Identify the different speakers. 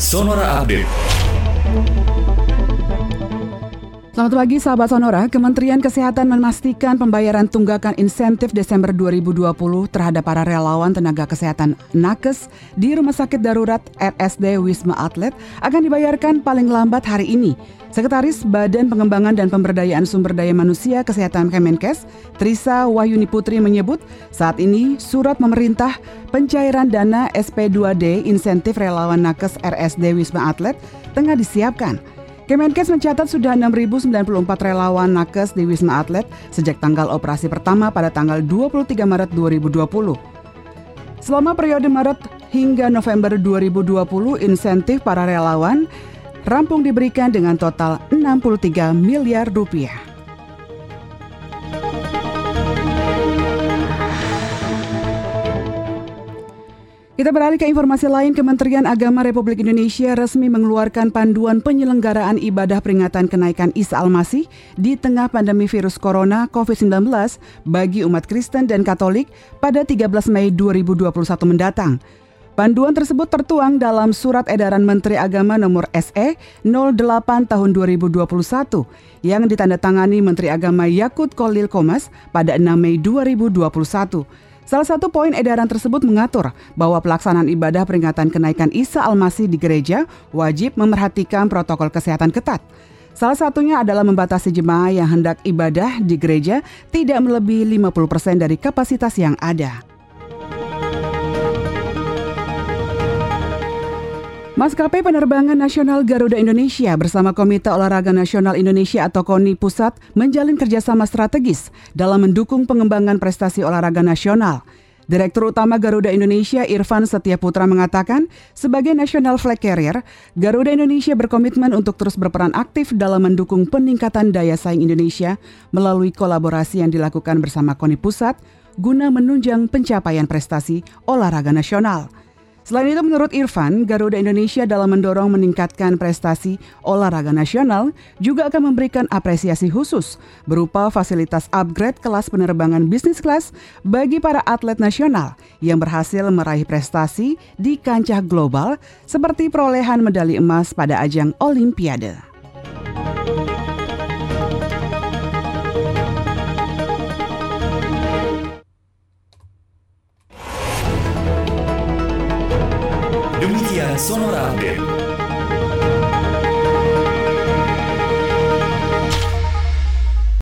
Speaker 1: Sonora Update.
Speaker 2: Selamat pagi sahabat Sonora, Kementerian Kesehatan memastikan pembayaran tunggakan insentif Desember 2020 terhadap para relawan tenaga kesehatan nakes di Rumah Sakit Darurat RSD Wisma Atlet akan dibayarkan paling lambat hari ini. Sekretaris Badan Pengembangan dan Pemberdayaan Sumber Daya Manusia Kesehatan Kemenkes, Trisa Wahyuni Putri menyebut, saat ini surat pemerintah pencairan dana SP2D insentif relawan nakes RSD Wisma Atlet tengah disiapkan. Kemenkes mencatat sudah 6.094 relawan nakes di Wisma Atlet sejak tanggal operasi pertama pada tanggal 23 Maret 2020. Selama periode Maret hingga November 2020, insentif para relawan rampung diberikan dengan total 63 miliar rupiah. Kita beralih ke informasi lain, Kementerian Agama Republik Indonesia resmi mengeluarkan panduan penyelenggaraan ibadah peringatan kenaikan Isa Al-Masih di tengah pandemi virus corona COVID-19 bagi umat Kristen dan Katolik pada 13 Mei 2021 mendatang. Panduan tersebut tertuang dalam Surat Edaran Menteri Agama nomor SE 08 tahun 2021 yang ditandatangani Menteri Agama Yakut Kolil Komas pada 6 Mei 2021. Salah satu poin edaran tersebut mengatur bahwa pelaksanaan ibadah peringatan kenaikan Isa Al-Masih di gereja wajib memerhatikan protokol kesehatan ketat. Salah satunya adalah membatasi jemaah yang hendak ibadah di gereja tidak melebihi 50% dari kapasitas yang ada. Maskapai Penerbangan Nasional Garuda Indonesia bersama Komite Olahraga Nasional Indonesia atau KONI Pusat menjalin kerjasama strategis dalam mendukung pengembangan prestasi olahraga nasional. Direktur Utama Garuda Indonesia Irfan Setia Putra mengatakan, sebagai national flag carrier, Garuda Indonesia berkomitmen untuk terus berperan aktif dalam mendukung peningkatan daya saing Indonesia melalui kolaborasi yang dilakukan bersama KONI Pusat guna menunjang pencapaian prestasi olahraga nasional. Selain itu menurut Irfan, Garuda Indonesia dalam mendorong meningkatkan prestasi olahraga nasional juga akan memberikan apresiasi khusus berupa fasilitas upgrade kelas penerbangan bisnis kelas bagi para atlet nasional yang berhasil meraih prestasi di kancah global seperti perolehan medali emas pada ajang Olimpiade.
Speaker 1: Demikian Sonora Update.